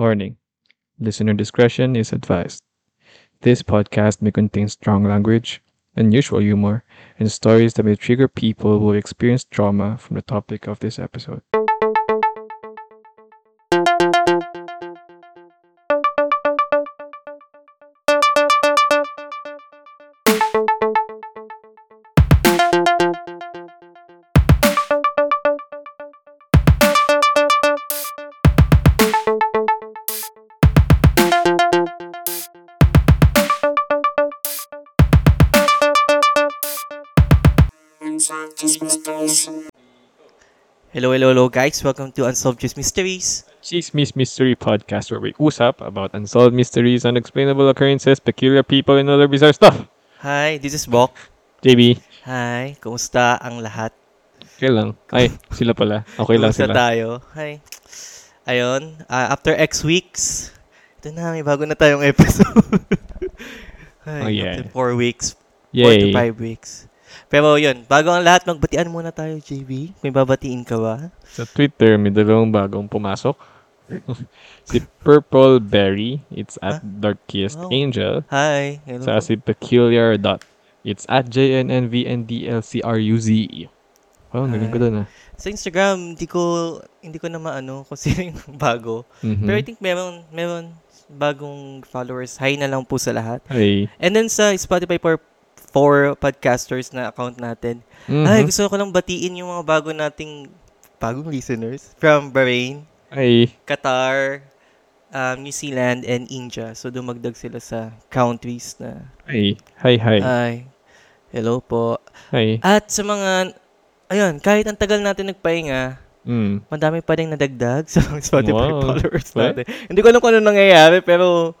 Warning Listener discretion is advised. This podcast may contain strong language, unusual humor, and stories that may trigger people who experience trauma from the topic of this episode. Hello, guys. Welcome to Unsolved Juice Mysteries. Chismis Mystery Podcast where we usap about unsolved mysteries, unexplainable occurrences, peculiar people, and other bizarre stuff. Hi, this is Bok. JB, Hi, kumusta ang lahat? okay lang. Ay, sila pala. Okay lang kumusta sila. tayo? Hi. Ayun, ah, after X weeks, ito na, may bago na tayong episode. Hi, Oh, yeah. after four weeks, four to Yay. five weeks. Pero yun, bago ang lahat, magbatian muna tayo, JB. May babatiin ka ba? Sa Twitter, may dalawang bagong pumasok. si Purple Berry, it's at Darkest Wow. Angel. Hi. Hello. Sa si Peculiar Dot, it's at JNNVNDLCRUZE. Wow, ang galing ko Hi. doon ah. Sa Instagram, hindi ko hindi ko na maano kung sino yung bago. Mhm. Pero I think meron meron bagong followers. Hi na lang po sa lahat. Ay. And then sa Spotify for for podcasters na account natin. Mhm. Ay, gusto ko lang batiin yung mga bago nating bagong listeners from Bahrain, Ay. Qatar, um, New Zealand, and India. So dumagdag sila sa countries na Ay. Hi, hi. ay hello po. Hi. At sa mga ayun, kahit ang tagal natin nagpahinga, Mm. madami pa rin nadagdag sa Spotify Wow. followers What? natin. Hindi ko alam kung ano nangyayari, pero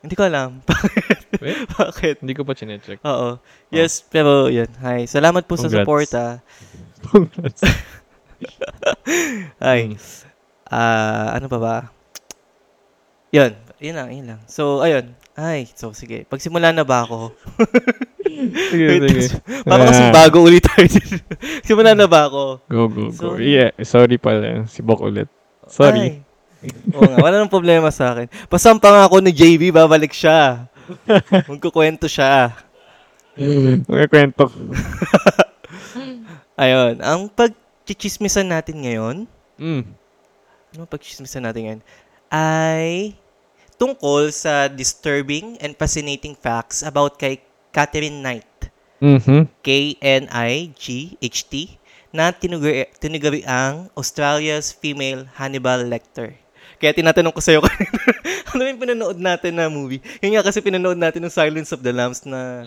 hindi ko alam. Wait, Bakit? hindi ko pa chinecheck. Oo. Yes, pero yun. Hi. Salamat po sa Congrats. support, ah. Congrats. Hi. Mm. Ah, ano pa ba? Yun. Yun lang, yun lang. So, ayun. Ay, so sige. Pagsimula na ba ako? sige, Wait, sige. Para kasi bago ulit tayo. Simula na ba ako? Go, go, go. So- yeah, sorry pala. Si Bok ulit. Sorry. Ay. Oo nga, wala nang problema sa akin. Pasampa nga ako ni JB, babalik siya. Magkukwento siya. Mga kwento. Ayun, ang pagchichismisan natin ngayon, Mm. ano pagchichismisan natin ngayon, ay tungkol sa disturbing and fascinating facts about kay Catherine Knight, Mm-hmm. K-N-I-G-H-T, na tinugari, tinugari ang Australia's female Hannibal Lecter. Kaya tinatanong ko sa'yo kanina, ano yung pinanood natin na movie? Yun nga kasi pinanood natin ng Silence of the Lambs na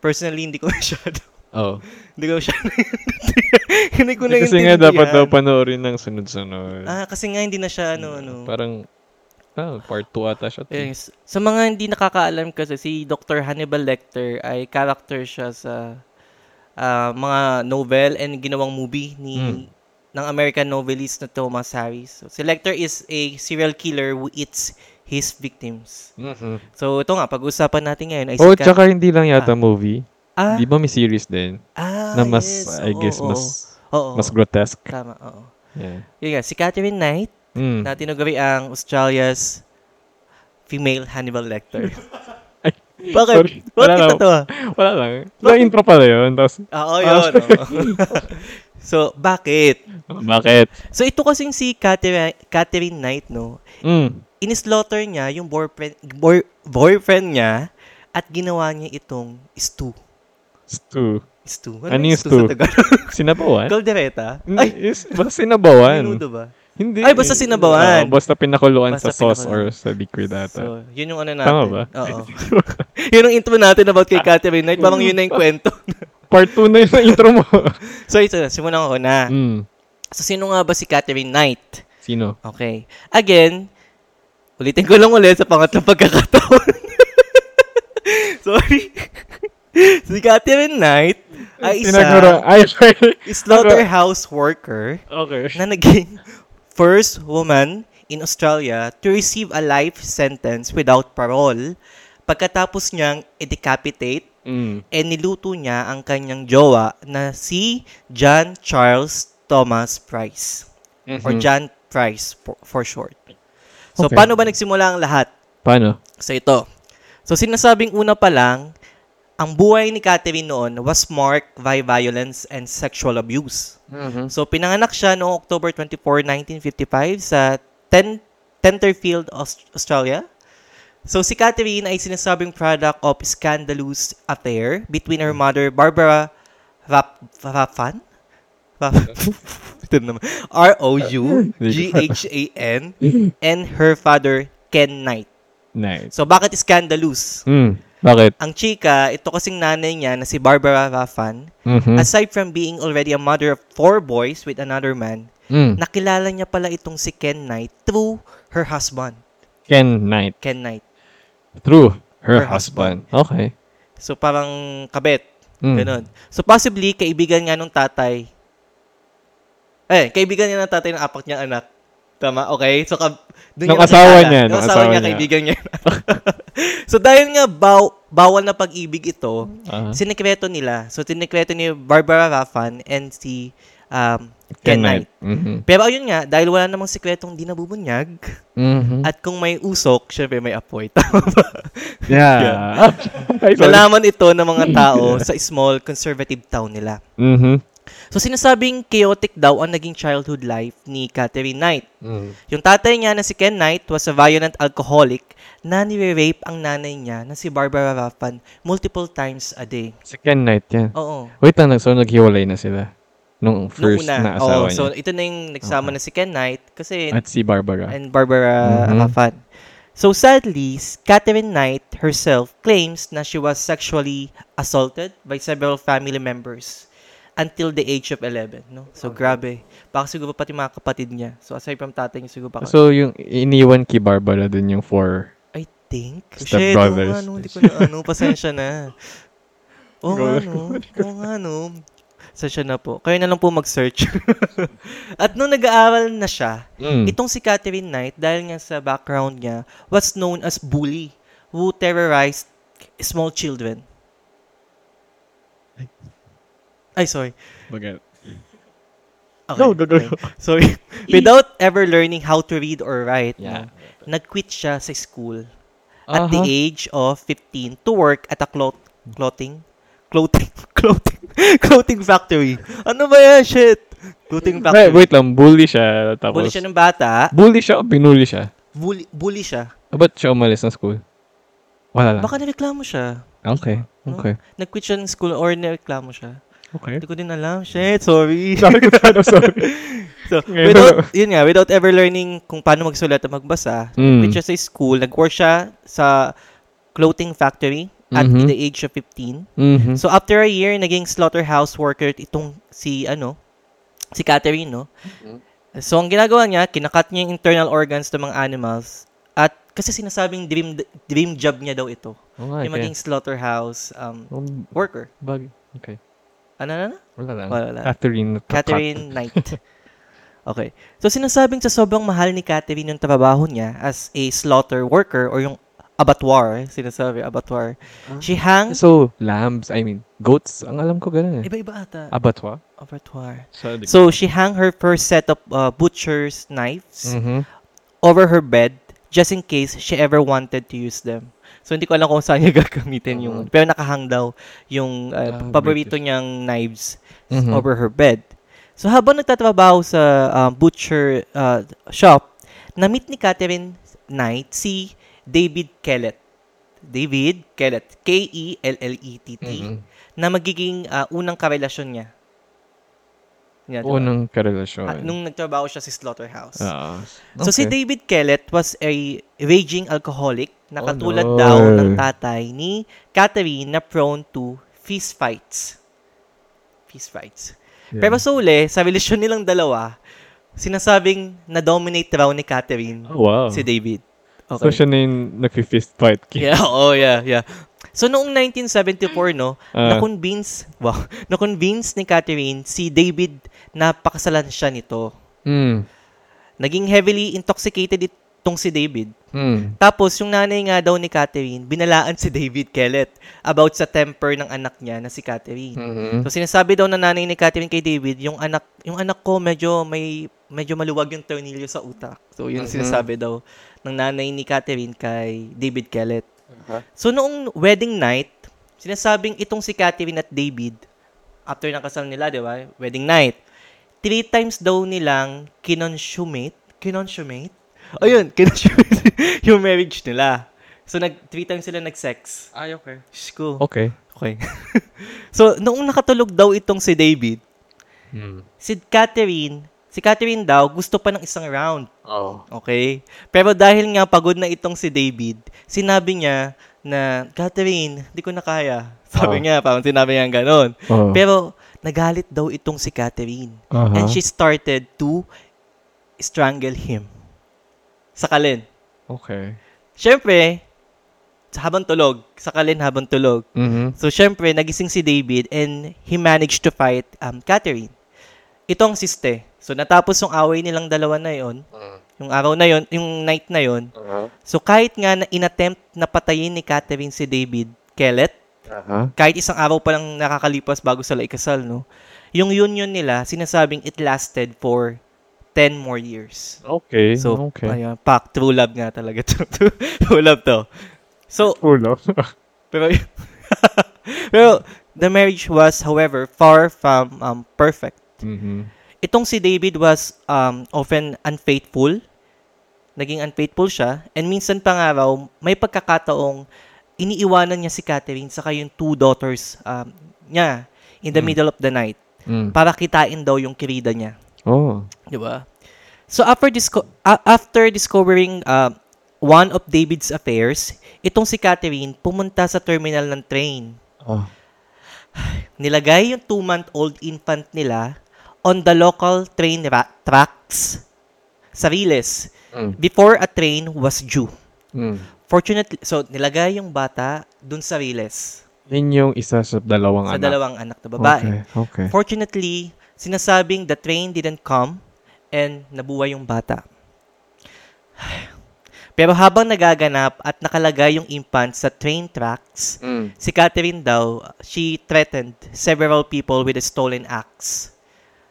personally hindi ko masyado. Oh. Hindi ko masyado. hindi ko na Kasi nga dapat daw panoorin ng sunod-sunod. Ah, kasi nga hindi na siya ano ano. Parang, ah, part 2 ata siya. Yes. Sa mga hindi nakakaalam kasi si Dr. Hannibal Lecter ay character siya sa ah, mga novel and ginawang movie ni Hmm. Ng American novelist na Thomas Harris. So, si Lecter is a serial killer who eats his victims. Mhm. So ito nga pag-usapan natin ngayon ay Oh, si Cat- tsaka hindi lang yata movie. ah, Di ba may series din? ah, na mas, yes. I Oo, guess, oo, mas, oo. mas grotesque. tama, oo. Yeah. Yun nga, si Catherine Knight Mm. na tinugari ang Australia's female Hannibal Lecter. Ay, Bakit? sorry. Bakit Wala kita lang. to ah? Wala lang. Sa intro pala yun. Tapos, Ah, Oo, yun. oo. So, bakit? bakit? So, ito kasing si Catherine, Catherine Knight, no? Mm. Inislaughter niya yung boyfriend, boy, boyfriend niya at ginawa niya itong stew. Stew. Stew? Ano yung yung stew? Tagalog? Sinabawan? Caldereta? Ay, is, basta sinabawan. menudo ba? Hindi. Ay, basta sinabawan. Oo, basta pinakuluan Basta sa sauce pinakuluan. or sa liquid ata. So, yun yung ano natin. Tama ba? Oo. yun ang intro natin about kay Catherine Knight. Parang yun na yung kwento. Part 2 na yung intro mo. so, ito, simulan ko na. mm. So, sino nga ba si Catherine Knight? Sino? Okay. Again, ulitin ko lang ulit sa pangatlong pagkakataon. Sorry. si Catherine Knight ay isa Ay, sorry. slaughterhouse worker Okay. na naging first woman in Australia to receive a life sentence without parole pagkatapos niyang i-decapitate Mm. and niluto niya ang kanyang jowa na si John Charles Thomas Price or Mhm. John Price for, for short. So, Okay. paano ba nagsimula ang lahat? Paano? So, ito. So, sinasabing una pa lang, ang buhay ni Catherine noon was marked by violence and sexual abuse. So, pinanganak siya noong October 24, 1955 sa Ten Tenterfield, Aust- Australia. So, si Catherine ay sinasabing product of scandalous affair between her mother, Barbara Rap. R-O-U-G-H-A-N and her father, Ken Knight. Nice. So, bakit scandalous? Mm. Bakit? Ang chika, ito kasing nanay niya na si Barbara Raffan, Mhm. aside from being already a mother of four boys with another man, Mm. nakilala niya pala itong si Ken Knight through her husband, Ken Knight. Ken Knight. Through her, Her husband. Okay. So parang kabet, Mm. ganun. So possibly, kaibigan nga nung tatay. Eh, kaibigan niya ng tatay ng apat niyang anak. Tama? Okay? So, kab- Nung niya asawa niya, Nung nung asawa asawa niya, niya. kaibigan niya. so, dahil nga baw- bawal na pag-ibig ito, Ah. sinikreto nila. So, sinikreto ni Barbara Raffan and si um, Ken Knight. Mhm. Pero ayun nga, dahil wala namang sikretong di nabubunyag, Mhm. at kung may usok, syempre may apoy. Tama ba? Yeah. Sorry. Nalaman ito ng mga tao sa small conservative town nila. Mhm. So sinasabing chaotic daw ang naging childhood life ni Catherine Knight. Mm. Yung tatay niya na si Ken Knight was a violent alcoholic na nire-rape ang nanay niya na si Barbara Raffan multiple times a day. Si Ken Knight yan. Oo. Wait lang, so naghiwalay na sila. Nung Nung first una. na asawa so niya. ito na yung nagsama na si Ken Knight kasi At si Barbara. and Barbara Mhm. Raffan. So sadly, Catherine Knight herself claims na she was sexually assaulted by several family members until the age of 11. No? So grabe. Baka siguro pati mga kapatid niya. So aside from tatay niya, siguro baka... So, yung iniwan kay Barbara dun yung four. I think. Step Shit, brothers. oo nga, no, hindi ko na, ano, pasensya na. Oo nga, no. Oo nga, no. Pasensya na po. Kayo na lang po mag-search. At nung nag-aaral na siya, Mm. itong si Catherine Knight, dahil nga sa background niya, was known as bully who terrorized small children. Ay, sorry. Bakit? Okay. No, no, no. Sorry. Without ever learning how to read or write, Yeah. no, nag-quit siya sa school at the Aha. age of 15 to work at a cloth clothing clothing clothing clothing factory. Ano ba yan? Shit. Clothing Wait, factory. wait lang, bully siya. Tapos, bully siya ng bata. bully siya o binully siya? Bully, bully siya. Ah, Ba't siya umalis ng school? Wala lang. Baka nareklamo siya. Okay, No? okay. Nag-quit siya ng school or nareklamo siya. Okay. Hindi ko din alam. Shit, sorry. Sabi ko sana, sorry. so, Ngayon without, yun nga, without ever learning kung paano magsulat at magbasa, Mm. quit siya sa school, nag-work siya sa clothing factory at Mhm. the age of 15. Mhm. So after a year, naging slaughterhouse worker itong si ano, si Catherine, no? So ang ginagawa niya, kinakat niya yung internal organs ng mga animals at kasi sinasabing dream dream job niya daw ito. Oo nga, yung maging slaughterhouse um, Um, worker. bag. Okay. Ano na na? Wala lang. Wala lang. Catherine. Catherine Knight. Okay. So sinasabing sa sobrang mahal ni Catherine yung trabaho niya as a slaughter worker or yung abattoir, sinasabi, abattoir. She hangs, So, lambs, I mean, goats, ang alam ko ganun eh. iba-iba ata, Abattoir? abattoir. So, So she hung her first set of uh, butcher's knives Mhm. over her bed just in case she ever wanted to use them. So hindi ko alam kung saan niya gagamitin yung Mhm. pero nakahang daw yung uh, Ah, paborito British. niyang knives Mhm. over her bed. So habang nagtatrabaho sa um, butcher uh, shop, na-meet ni Catherine Knight si David Kellett. David Kellett, E K-E-L-L-E-T-T, Mhm. na magiging uh, unang karelasyon niya. Yan, diba? Unang karelasyon. Ah, nung nagtrabaho siya sa slaughterhouse. Oo. So si Okay. David Kellett was a raging alcoholic na Oh, katulad no. daw ng tatay ni Catherine na prone to fist fights. Fist fights. Yeah. Pero sa uli, sa relasyon nilang dalawa, sinasabing na-dominate raw ni Catherine Oh, wow. si David. So, siya na yung nag-fist fight. Yeah, oh yeah, yeah. So noong 1974 no, Ah. na-convince, wow, na-convince ni Catherine si David na pakasalan siya nito. Mm. Naging heavily intoxicated it, tong si David. Mm. Tapos, yung nanay nga daw ni Catherine, binalaan si David Kellett about sa temper ng anak niya na si Catherine. Mhm. So, sinasabi daw ng nanay ni Catherine kay David, yung anak, yung anak ko medyo may, medyo maluwag yung tornilyo sa utak. So, yun Mhm. sinasabi daw ng nanay ni Catherine kay David Kellett. Aha. So, noong wedding night, sinasabing itong si Catherine at David, after ng kasal nila, di ba? Wedding night. Three times daw nilang kinonsumate. Kinonsumate? Ayun, kinonsumate yung marriage nila. So, nag, three times sila nag-sex. Ay, okay. Diyos ko. Okay. Okay. so, noong nakatulog daw itong si David, Mm. si Catherine, si Catherine daw gusto pa ng isang round. Oh. Okay? Pero dahil nga pagod na itong si David, sinabi niya na, Catherine, di ko na kaya. Sabi Oh. niya, parang sinabi niya ganon. Oh. Pero, nagalit daw itong si Catherine. Aha. And she started to strangle him. Sakalin. Okay. Siyempre, sa habang tulog, sakalin habang tulog. Mhm. So, syempre, nagising si David and he managed to fight um, Catherine. Ito ang siste. So, natapos yung away nilang dalawa na yon yung araw na yon yung night na yon Aha. So, kahit nga na inattempt na patayin ni Catherine si David Kellett, Aha. kahit isang araw pa lang nakakalipas bago sila ikasal, no? Yung union nila, sinasabing it lasted for 10 more years. Okay. So, okay. ayun, pack, true love nga talaga. to. true love to. So, Full of. pero, pero, the marriage was, however, far from um, perfect. mhm. Itong si David was um, often unfaithful. Naging unfaithful siya. And minsan pa nga raw, may pagkakataong iniiwanan niya si Catherine saka yung two daughters um, niya in the Mm. middle of the night Mm. para kitain daw yung kirida niya. Oh. Di ba? So after disco- after discovering uh, one of David's affairs, itong si Catherine pumunta sa terminal ng train. Oh. Nilagay yung two-month-old infant nila on the local train ra- tracks sa Riles Mm. before a train was due. Mm. Fortunately, so nilagay yung bata dun sa Riles Yun yung isa sa dalawang sa anak. dalawang anak na babae. Okay. Okay. Fortunately, sinasabing the train didn't come and nabuhay yung bata. Pero habang nagaganap at nakalagay yung infant sa train tracks, Mm. si Catherine daw, she threatened several people with a stolen axe.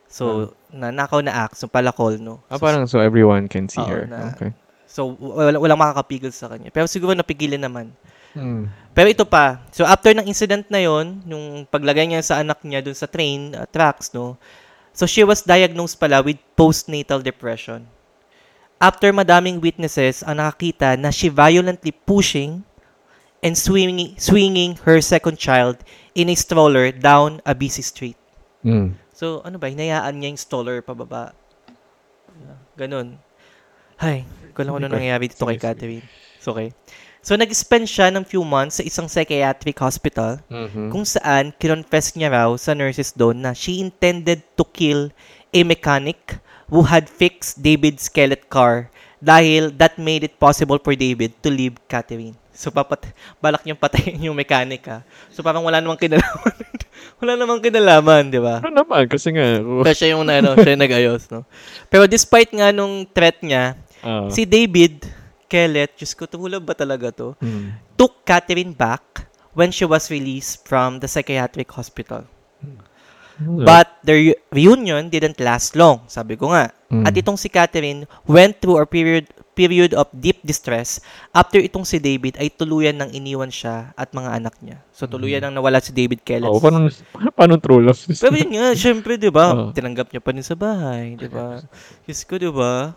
So, nanakaw na axe, yung palakol, no? Ah, So, parang so everyone can see Oo, her. na- Okay. so wala, walang makakapigil sa kanya. Pero siguro napigilan naman. Mm. Pero ito pa, so after ng incident na yon, yung paglagay niya sa anak niya dun sa train uh, tracks, no? So she was diagnosed pala with postnatal depression. After madaming witnesses ang nakakita na she violently pushing and swinging, swinging her second child in a stroller down a busy street. Mm. So, ano ba, hinayaan niya yung stroller pababa. Ganon. Hay, ko lang ano nangyayari dito kay. Catherine. So, okay. So, nag-spend siya ng few months sa isang psychiatric hospital Mhm. kung saan kinonfess niya raw sa nurses doon na she intended to kill a mechanic who had fixed David's skeleton car dahil that made it possible for David to leave Catherine. So, papat balak niyang patayin yung mechanic, ha? So, parang wala namang kinalaman. wala namang kinalaman, di ba? Ano naman, kasi nga, oh, Pero siya yung, ano, siya yung nag-ayos, no? Pero despite nga nung threat niya, ah. si David Kellett, Diyos ko, tumulog ba talaga to? Mm. took Catherine back when she was released from the psychiatric hospital. But the re- reunion didn't last long, sabi ko nga. Mm. At itong si Catherine went through a period period of deep distress after itong si David ay tuluyan nang iniwan siya at mga anak niya. So tuluyan nang nawala si David Kellett. Oh, paano, paano true love? Pero yun nga, syempre, di ba? Oo. Tinanggap niya pa rin sa bahay, di ba? Diyos ko, di ba?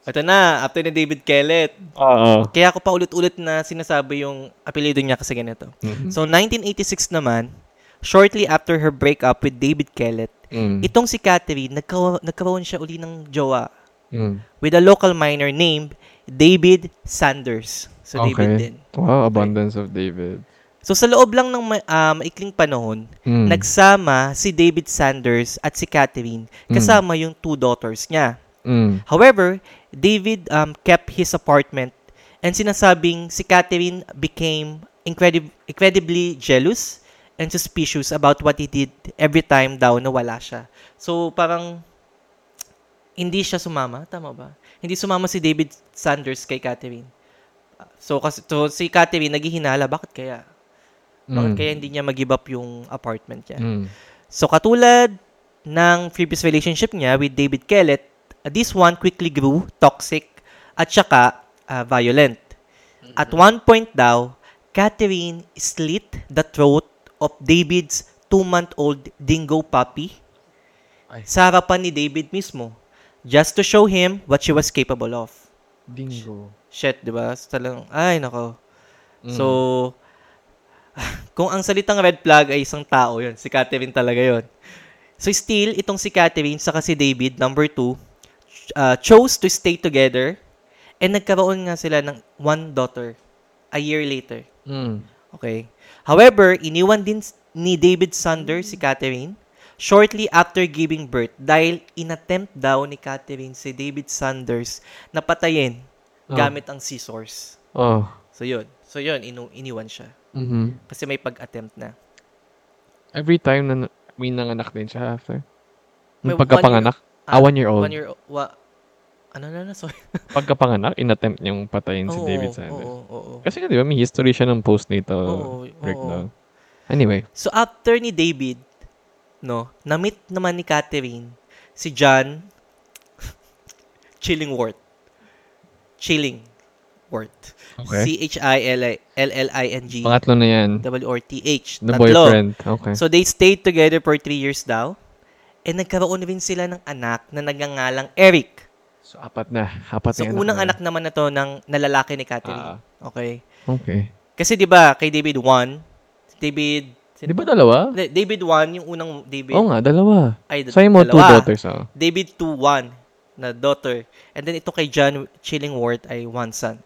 Ito na, after ni David Kellett, Oo. kaya ako pa ulit-ulit na sinasabi yung apelido niya kasi ganito. Mhm. So, 1986 naman, shortly after her breakup with David Kellett, Mm. itong si Catherine, nagkaw- nagkaroon siya uli ng jowa Mm. with a local miner named David Sanders. So, David din. Wow, abundance of David. So, sa loob lang ng ah, maikling panahon, Mm. nagsama si David Sanders at si Catherine kasama yung two daughters niya. Mm. However, David um, kept his apartment and sinasabing si Catherine became incredib- incredibly jealous and suspicious about what he did every time daw na wala siya. So, parang hindi siya sumama, tama ba? hindi sumama si David Sanders kay Catherine. So, kasi, so si Catherine naghihinala, bakit kaya? Bakit Mm. kaya hindi niya mag-give up yung apartment niya? Mm. So, katulad ng previous relationship niya with David Kellett, this one quickly grew toxic at saka uh, violent. At one point daw, Catherine slit the throat of David's two-month-old dingo puppy Ay. sa harapan ni David mismo just to show him what she was capable of. Dingo. Shit, di ba? Talang, ay, nako. Mm. So, kung ang salitang red flag ay isang tao yun, si Catherine talaga yun. So, still, itong si Catherine saka si David, number two, uh, chose to stay together and nagkaroon nga sila ng one daughter a year later. Mm. Okay? However, iniwan din ni David Sander si Catherine shortly after giving birth dahil inattempt daw ni Catherine si David Sanders na patayin Oh. gamit ang scissors. Oh. So, yun. So, yun. Inu- iniwan siya. Mhm. Kasi may pag-attempt na. Every time na may nanganak din siya after. May pagkapanganak. Ah, one year old. One year wa, ano na na? Sorry. Pagkapanganak, inattempt niyang patayin si Oo, David Sanders. Oo, oo, oo. Kasi nga, di ba, may history siya ng postnatal Oo, breakdown. oo. Anyway. So, after ni David, no, na-meet naman ni Catherine si John Chillingworth. Chillingworth. Okay. C-H-I-L-L-I-N-G. Pangatlo na yan. W-R-T-H. The Tatlo. boyfriend. Okay. So, they stayed together for three years daw. And nagkaroon rin sila ng anak na nagangalang Eric. So, apat na. Apat So, na unang na. anak naman na to ng nalalaki ni Catherine. okay. Okay. Kasi 'di ba kay David 1, David Di ba dalawa? David 1 yung unang David. Oo nga, dalawa. ay, d- Sa'yo mo, two dalawa. daughters. Oh. David 2 1 na daughter. And then ito kay John Chillingworth ay one son.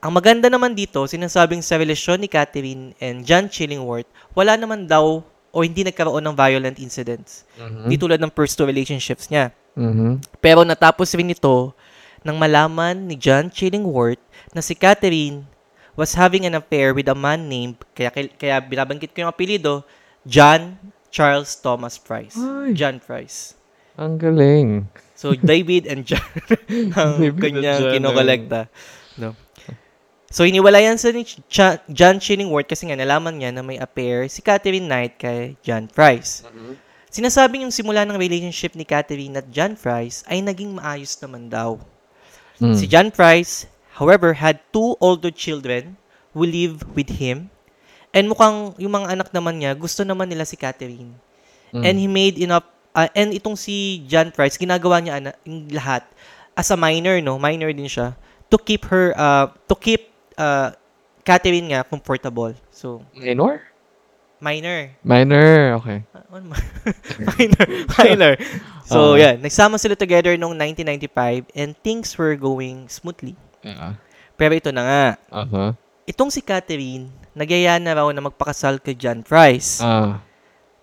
Ang maganda naman dito, sinasabing sa relasyon ni Catherine and John Chillingworth, wala naman daw o hindi nagkaroon ng violent incidents. Di tulad ng first two relationships niya. Mhm. Pero natapos rin ito nang malaman ni John Chillingworth na si Catherine was having an affair with a man named, kaya, kaya binabanggit ko yung apelido, John Charles Thomas Price. Ay. John Price. Ang galing. So, David and John ang David kanyang kinokolekta. No. So, iniwalayan sa ni Ch- John Chillingworth kasi nga nalaman niya na may affair si Catherine Knight kay John Price. Sinasabing yung simula ng relationship ni Catherine at John Price ay naging maayos naman daw. Mm. Si John Price, however, had two older children who live with him. And mukhang yung mga anak naman niya, gusto naman nila si Catherine. Mm. And he made enough, uh, and itong si John Price, ginagawa niya ana, yung lahat as a minor, no? Minor din siya. To keep her, uh, to keep uh, Catherine nga comfortable. So, Minor? minor. Minor. Okay. Ah, minor. Minor. So, Ah. yeah. Nagsama sila together noong 1995 and things were going smoothly. Yeah. Pero ito na nga. Uh-huh. Itong si Catherine, nagyaya na raw na magpakasal kay John Price. Ah.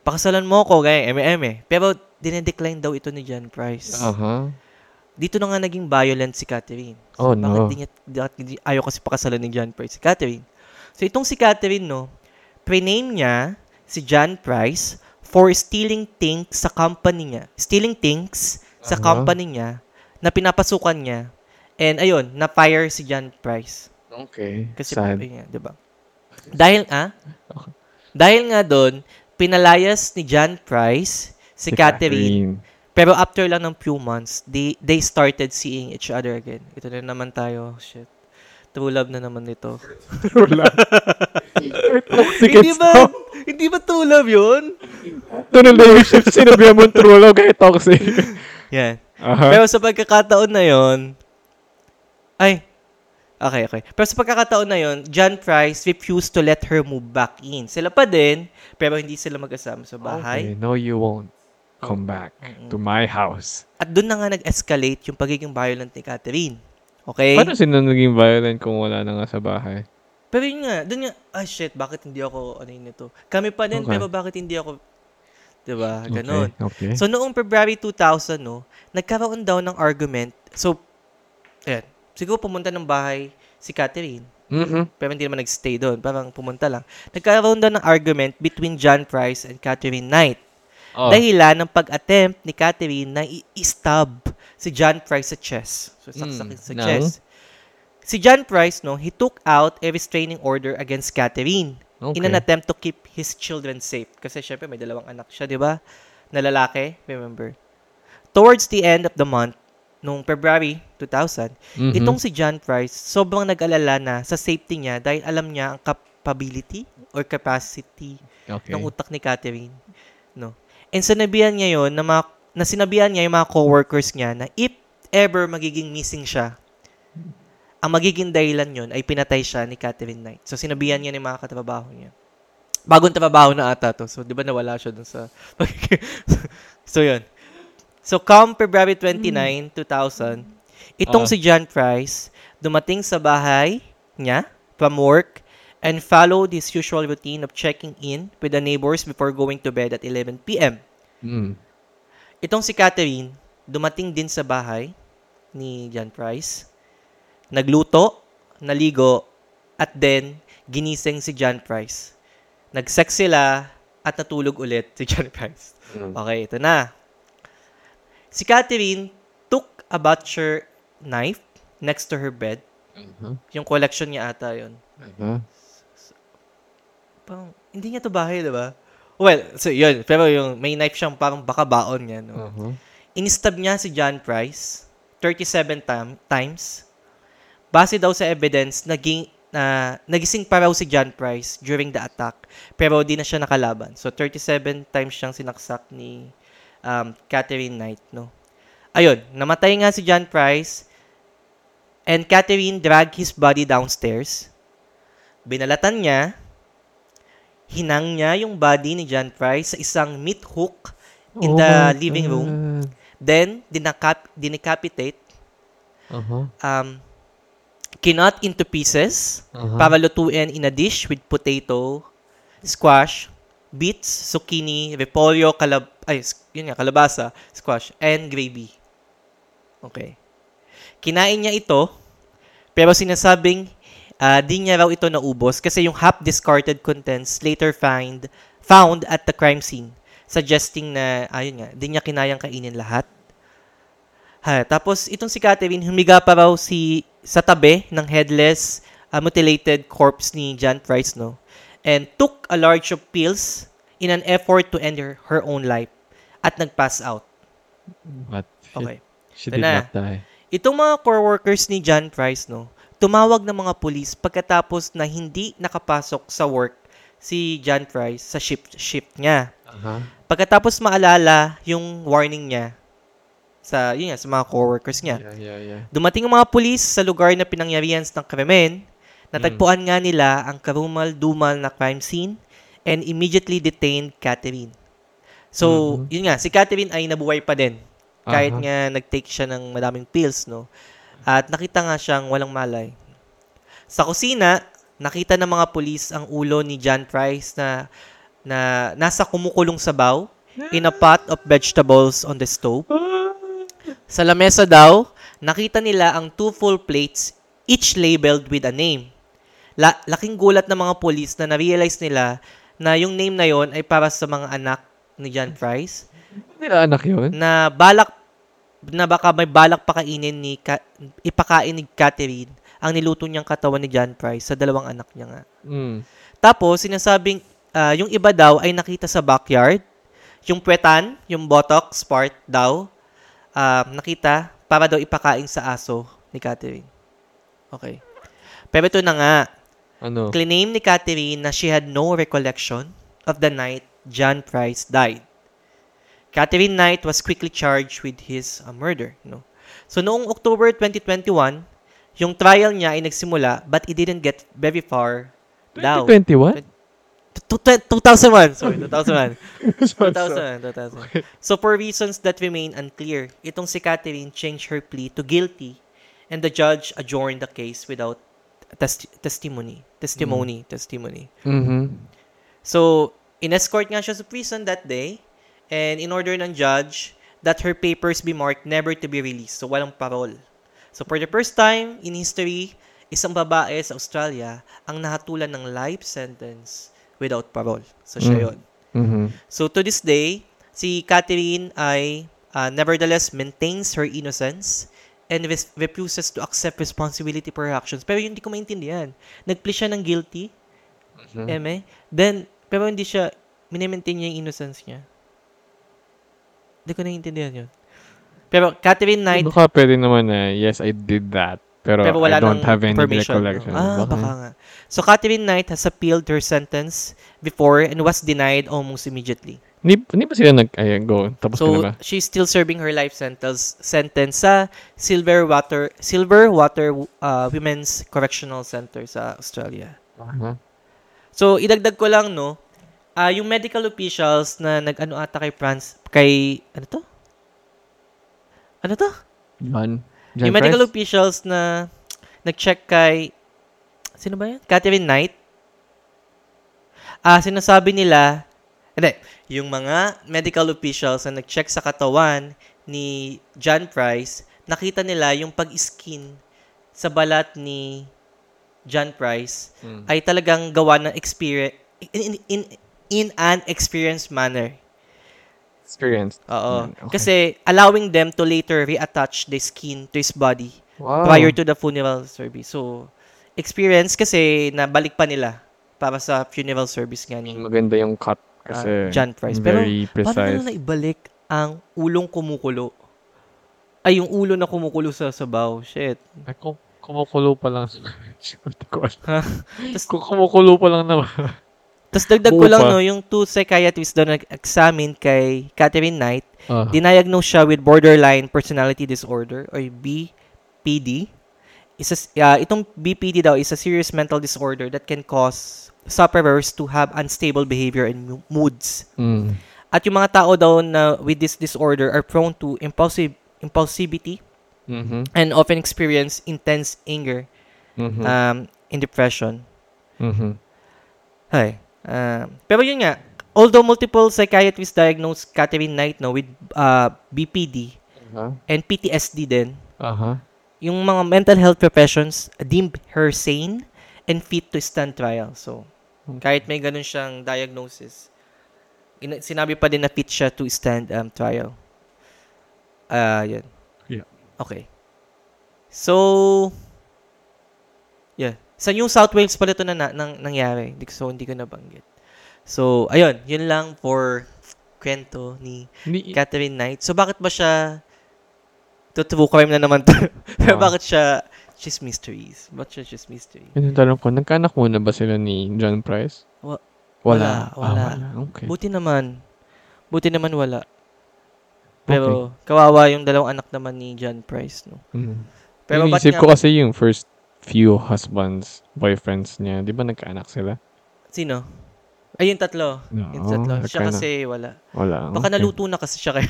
Pakasalan mo ko, gaya, eme-eme. Pero, dinedecline daw ito ni John Price. Uh-huh. Dito na nga naging violent si Catherine. Oh, bakit no. di niya, bakit di, ayaw kasi pakasalan ni John Price si Catherine. So, itong si Catherine, no, prename niya si John Price for stealing things sa company niya. Stealing things sa Aha. company niya na pinapasukan niya. And ayun, na-fire si John Price. Okay. Kasi, Sad. ayun nga, di ba? Dahil, ah? Dahil nga doon, pinalayas ni John Price si, Catherine. Pero after lang ng few months, they they started seeing each other again. Ito na naman tayo. Shit. True love na naman ito. Toxic hindi and ba? stuff. Hindi ba true love yun? Tunnel relationship. Sinabihan mo true love kahit toxic. Yan. Aha. Pero sa pagkakataon na yon, ay, okay, okay. Pero sa pagkakataon na yon, John Price refused to let her move back in. Sila pa din, pero hindi sila magkasama sa bahay. Okay. No, you won't come back Mm-mm. to my house. At doon na nga nag-escalate yung pagiging violent ni Catherine. Okay? Paano sila naging violent kung wala na nga sa bahay? Pero yun nga, doon nga, ah shit, bakit hindi ako, ano yun ito? Kami pa din, Okay. pero bakit hindi ako, diba, ganon. Okay. okay. So, noong February 2000, no, nagkaroon daw ng argument. So, ayan, siguro pumunta ng bahay si Catherine. Mhm. Pero hindi naman nagstay doon. Parang pumunta lang. Nagkaroon daw ng argument between John Price and Catherine Knight. Oh. dahilan ng pag-attempt ni Catherine na i-stab si John Price sa chest. So, saksakin Mm, sa chest. Si John Price, no, he took out a restraining order against Catherine Okay. in an attempt to keep his children safe. Kasi syempre may dalawang anak siya, di ba? Na lalaki, remember. Towards the end of the month, nung February 2000, Mhm. itong si John Price, sobrang nag-alala na sa safety niya dahil alam niya ang capability or capacity okay. ng utak ni Catherine. No. And sinabihan niya yon na, mga, na sinabihan niya yung mga coworkers niya na if ever magiging missing siya, ang magiging dahilan yon ay pinatay siya ni Catherine Knight. So sinabihan niya ng mga katrabaho niya. Bagong trabaho na ata to. So di ba nawala siya dun sa... so yun. So come February 29, 2000, itong Ah. si John Price dumating sa bahay niya from work and followed his usual routine of checking in with the neighbors before going to bed at 11 p.m. Mm. Itong si Catherine, dumating din sa bahay ni John Price, nagluto, naligo, at then ginising si John Price. Nag-sex sila at natulog ulit si John Price. Mm. Okay, ito na. Si Catherine took a butcher knife next to her bed. Uh-huh. Yung collection niya ata yun. Uh-huh. Parang, hindi niya to bahay, di ba? Well, so yun. Pero yung may knife siyang parang baka baon niya. No? Uh-huh. Inistab niya si John Price 37 tam- times. Base daw sa evidence, naging, na nagising pa raw si John Price during the attack. Pero di na siya nakalaban. So, 37 times siyang sinaksak ni um, Catherine Knight. No? Ayun, namatay nga si John Price and Catherine dragged his body downstairs. Binalatan niya, hinang niya yung body ni John Price sa isang meat hook in Oh the living room. God. Then, dinakap, dinicapitate, Uh-huh. um, kinot into pieces Uh-huh. para lutuin in a dish with potato, squash, beets, zucchini, repolyo, kalab ay, yun nga, kalabasa, squash, and gravy. Okay. Kinain niya ito, pero sinasabing ah, di niya raw ito naubos kasi yung half-discarded contents later find, found at the crime scene, suggesting na, ayun nga, di niya kinayang kainin lahat. Ha, tapos itong si Catherine, humiga pa raw si sa tabi ng headless, uh, mutilated corpse ni John Price, no? And took a large of pills in an effort to end her, her own life at nag-pass out. What? She, Okay. she Ito did na. not die. Itong mga coworkers ni John Price, no, tumawag ng mga pulis pagkatapos na hindi nakapasok sa work si John Price sa shift shift niya. Uh-huh. Pagkatapos maalala yung warning niya sa yun nga, sa mga coworkers niya. Yeah, yeah, yeah. Dumating ang mga pulis sa lugar na pinangyarihan ng krimen. Natagpuan nga nila ang karumal-dumal na crime scene and immediately detained Catherine. So, Mhm. yun nga, si Catherine ay nabuhay pa din. Kahit Aha. nga nag-take siya ng madaming pills, no? At nakita nga siyang walang malay. Sa kusina, nakita ng mga pulis ang ulo ni John Price na na nasa kumukulong sabaw in a pot of vegetables on the stove. Sa lamesa daw, nakita nila ang two full plates, each labeled with a name. La- laking gulat ng mga polis na na-realize nila na yung name na yon ay para sa mga anak ni John Price na anak yun? na balak na baka may balak pakainin ni Ka- ipakain ni Catherine ang niluto niyang katawan ni John Price sa dalawang anak niya nga. Mm. Tapos, sinasabing, ah, yung iba daw ay nakita sa backyard. Yung puwetan, yung buttocks part daw, ah, nakita para daw ipakain sa aso ni Catherine. Okay. Pero ito na nga, Ano? claim ni Catherine na she had no recollection of the night John Price died. Catherine Knight was quickly charged with his uh, murder. No? So noong October 2021, yung trial niya ay nagsimula but it didn't get very far daw. 2021? Tu- tu- 2001. Sorry, 2001. So- 2001, 2001. So for reasons that remain unclear, itong si Catherine changed her plea to guilty and the judge adjourned the case without testi- testimony. Testimony. Testimony. Mhm. So, in-escort nga siya sa prison that day and in order ng judge that her papers be marked never to be released. So, walang parol. So, for the first time in history, isang babae sa Australia ang nahatulan ng life sentence without parole. So, siya Mm. yun. Mhm. So, to this day, si Catherine ay uh, nevertheless maintains her innocence and res- refuses to accept responsibility for her actions. Pero yun hindi ko maintindihan. Nag-plead siya ng guilty, Mhm. eme, then, pero hindi siya, minimaintain niya yung innocence niya. Hindi ko naiintindihan yun. Pero Catherine Knight, Baka pwede naman na, yes, I did that. Pero, pero wala I don't have any recollection. Ah, baka nga. So, Catherine Knight has appealed her sentence before and was denied almost immediately. Hindi, hindi ba sila nag, ay, go, tapos ka na So, ba? she's still serving her life sentence sentence sa Silver Water Silver Water uh, Women's Correctional Center sa Australia. Aha. So, idagdag ko lang, no, ah yung medical officials na nag-ano ata kay France, kay, ano to? Ano to? John? John yung medical Price? officials na nag-check kay, sino ba yan? Catherine Knight. Ah, sinasabi nila, hindi, yung mga medical officials na nag-check sa katawan ni John Price, nakita nila yung pag-skin sa balat ni John Price Mm. ay talagang gawa ng experience in, in, in, in an experienced manner. Experienced. Oo. Okay. Kasi allowing them to later reattach the skin to his body Wow. prior to the funeral service. So, experience kasi nabalik pa nila para sa funeral service nga ni Maganda yung cut Ah, kasi John Price. Pero, very paano precise. nila naibalik ang ulong kumukulo? Ay, yung ulo na kumukulo sa sabaw. Shit. Ay, kung kumukulo pa lang. Hindi ko alam. Kung kumukulo pa lang naman. Tapos dagdag ko lang, no, yung two psychiatrists daw nag-examine kay Catherine Knight, Ah. diniagnose siya with borderline personality disorder or BPD. Isa, ah, itong BPD daw is a serious mental disorder that can cause sufferers to have unstable behavior and mo- moods. Mm. At yung mga tao daw na with this disorder are prone to impulsive impulsivity Mhm. and often experience intense anger Mhm. um, and depression. Mhm. Hi. Um, pero yun nga, although multiple psychiatrists diagnosed Catherine Knight no, with uh, BPD Aha. and PTSD din, Aha. yung mga mental health professions deemed her sane and fit to stand trial. So, kahit may ganun siyang diagnosis, ina- sinabi pa din na fit siya to stand um, trial. Ah, yan. Yeah. Okay. So, yeah. Sa New South Wales pala ito na, na nang, nangyari. So, hindi ko nabanggit. So, ayun. Yun lang for kwento ni Hindi, Catherine Knight. So, bakit ba siya to true crime na naman to? Pero Ah. bakit siya she's mysteries? Bakit siya she's mystery? yun yung tanong ko, nagkaanak muna ba sila ni John Price? Wa- Wala. wala, wala. Ah, Okay. Buti naman. Buti naman wala. Pero, kawawa yung dalawang anak naman ni John Price, no? Mm. Pero, Yung ba't isip nga, ko kasi yung first few husbands, boyfriends niya, di ba nagkaanak sila? sino? Ay, yung tatlo. No, Yung tatlo. Siya nagkaanak. kasi wala. Wala. Baka okay. naluto na kasi siya kaya.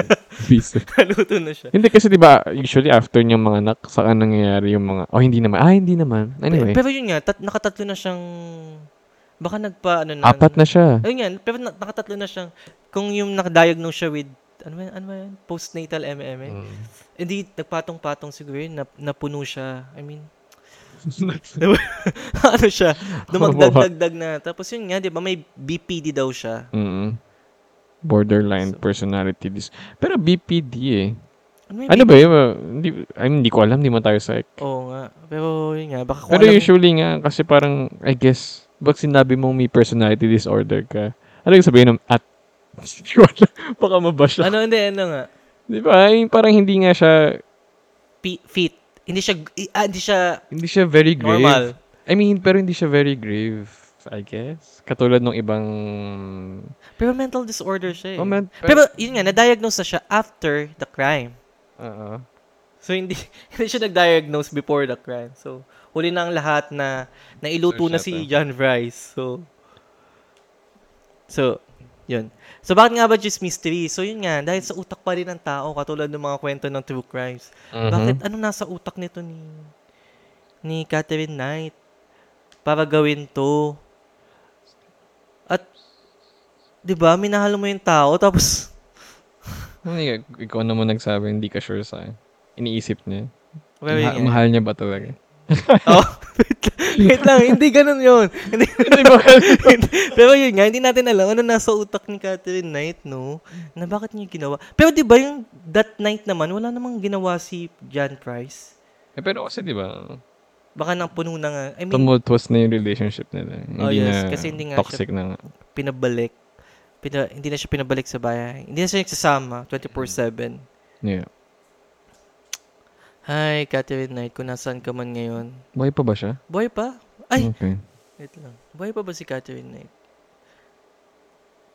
Busy. naluto na siya. hindi kasi di ba usually after niyang mga anak, saka nangyayari yung mga, oh hindi naman, ah hindi naman. Anyway, Pero yun nga, tat- nakatatlo na siyang, baka nagpa, ano na. apat na siya. Ayun nga, pero na- nakatatlo na siyang, kung yung nakadiagnose siya with, ano ba yan, ano ba yan? Postnatal MMA. Mm. Hindi, nagpatong-patong siguro yun, nap- napuno siya. I mean, ano siya, dumagdag-dagdag na. Tapos yun nga, di ba, may BPD daw siya. Mm. Borderline So- personality dis. Pero BPD eh. Ano, Ano ba yun? Hindi, I mean, hindi ko alam, hindi mo tayo psych. Oo nga. Pero yun nga, baka Pero alam- usually nga, kasi parang, I guess, pag sinabi mong may personality disorder ka, ano yung sabihin ng at? Hindi ko alam. Baka mabash. Ano, hindi, ano nga. Di ba? Ay, parang hindi nga siya, P- fit. Hindi siya, i- ah, hindi siya hindi siya very grave. normal. I mean, pero hindi siya very grave, I guess. Katulad ng ibang... Pero mental disorder siya eh. Oh, man, Pero yun nga, na-diagnose na siya after the crime. Oo. So hindi hindi siya nag-diagnose before the crime. So huli na ang lahat na nailuto So, na si. John Bryce. So So, yun. So bakit nga ba just mystery? So yun nga, dahil sa utak pa rin ng tao katulad ng mga kwento ng true crimes. Mhm. Bakit ano nasa utak nito ni ni Catherine Knight para gawin to? At 'di ba, minahal mo yung tao tapos ikaw naman nagsabi, hindi ka sure sa. Iniisip niya. well, nga. mahal niya ba talaga? Oh, wait. Wait lang, hindi ganun yun. Hindi? Pero yun nga, hindi natin alam ano nasa utak ni Catherine Knight, no? Na bakit niya ginawa. Pero di ba yung that night naman, wala namang ginawa si John Price. eh, pero kasi di ba, Baka nang puno na nga. I mean, tumultuous na yung relationship nila. Oh, Hindi yes, na kasi hindi nga toxic na nga. pinabalik. Pina, hindi na siya pinabalik sa bahay. Hindi na siya nagsasama 24-7. Yeah. Hi, Catherine Knight, kung nasaan ka man ngayon. Buhay pa ba siya? Buhay pa? Ay, Okay. wait lang. Buhay pa ba si Catherine Knight?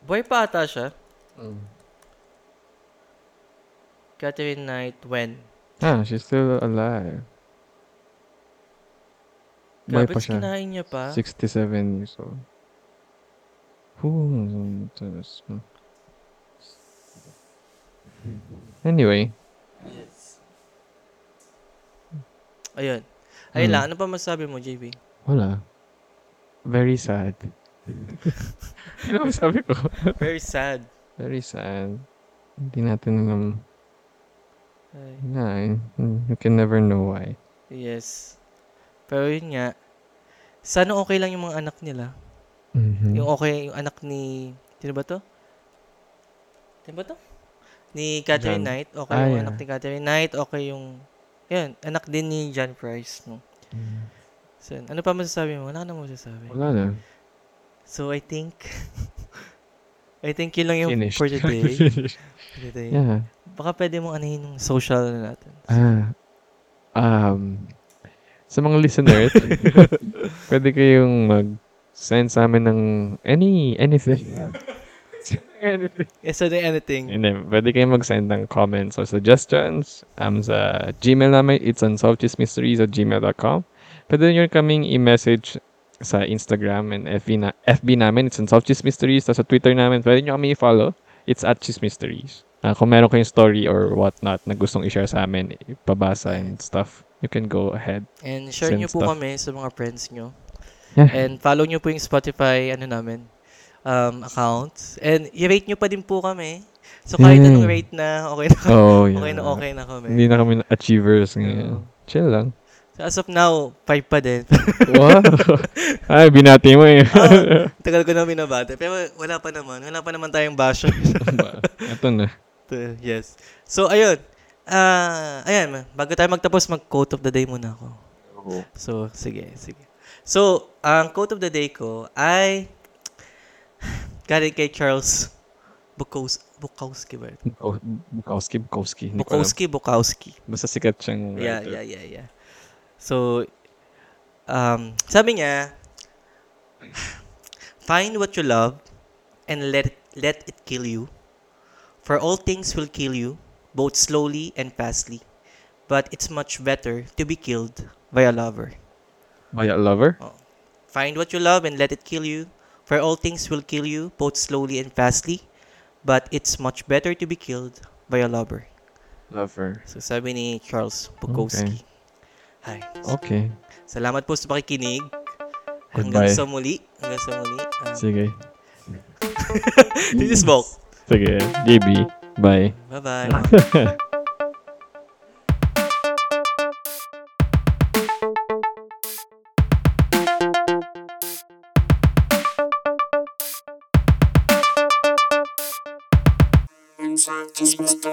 Buhay pa ata siya. Catherine Knight, when? Ah, she's still alive. Buhay Grabe, pa siya. kinain niya pa. 67 years old. Who knows? Anyway, Ayun. Ayun Hmm. lang, ano pa masabi mo, JB? wala. Very sad. ano masabi ko? Very sad. Very sad. Hindi natin alam. Ay, Na, eh. you can never know why. yes. Pero yun nga, sana okay lang yung mga anak nila. Mhm. Yung okay, yung anak ni, sino ba to? Sino ba to? Ni Catherine John. Knight. Okay Ah, yung yeah. anak ni Catherine Knight. Okay yung, yun, anak din ni John Price. No? Mhm. So, ano pa masasabi mo? Wala ka na masasabi. Wala na. So, I think, I think yun lang yung Finished. for today. For today. yeah. Baka pwede mong anahin yung social na natin. Ah, um, sa mga listeners, pwede kayong mag-send sa amin ng any, anything. Anything. Yes, so anything. And then, pwede kayong mag-send ng comments or suggestions um, sa Gmail namin. It's unsolvedmysteries at gmail.com. Pwede nyo kaming i-message sa Instagram and FB, na, FB namin. It's unsolvedmysteries. Tapos sa Twitter namin, pwede nyo kami i-follow. It's at chismysteries. Ah, kung meron kayong story or whatnot na gustong i-share sa amin, ipabasa and stuff, you can go ahead. And share nyo po stuff. kami sa mga friends nyo. Yeah. And follow nyo po yung Spotify, ano namin, um, accounts. And i-rate nyo pa din po kami. So kahit Mm. anong rate na, okay na, Oh, yeah. okay na okay na kami. Hindi na kami achievers ngayon. Oo. Chill lang. So as of now, 5 pa din. wow! Ay, binati mo eh. Ah, tagal ko na binabate. Pero wala pa naman. Wala pa naman tayong basher. Ito na. yes. So, ayun. Ah, ayan, bago tayo magtapos, mag-quote of the day muna ako. So, sige, sige. So, ang quote of the day ko ay galing kay Charles Bukowski. Bukowski ba? Oh, Bukowski, Bukowski. Hindi. Bukowski, Bukowski. Basta sikat siyang Yeah, writer. yeah, yeah, yeah. So, um, sabi niya, find what you love and let it, let it kill you. For all things will kill you, both slowly and fastly. But it's much better to be killed by a lover. By a lover? Find what you love and let it kill you. For all things will kill you, both slowly and fastly. But it's much better to be killed by a lover. Lover. So sabi ni Charles Bukowski. Hi. Okay. Salamat po sa pakikinig. Goodbye. Hanggang sa muli. Hanggang sa muli. Ah, Sige. this is Bok. Sige. JB. Bye. Bye-bye.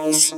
Inside this mysteries.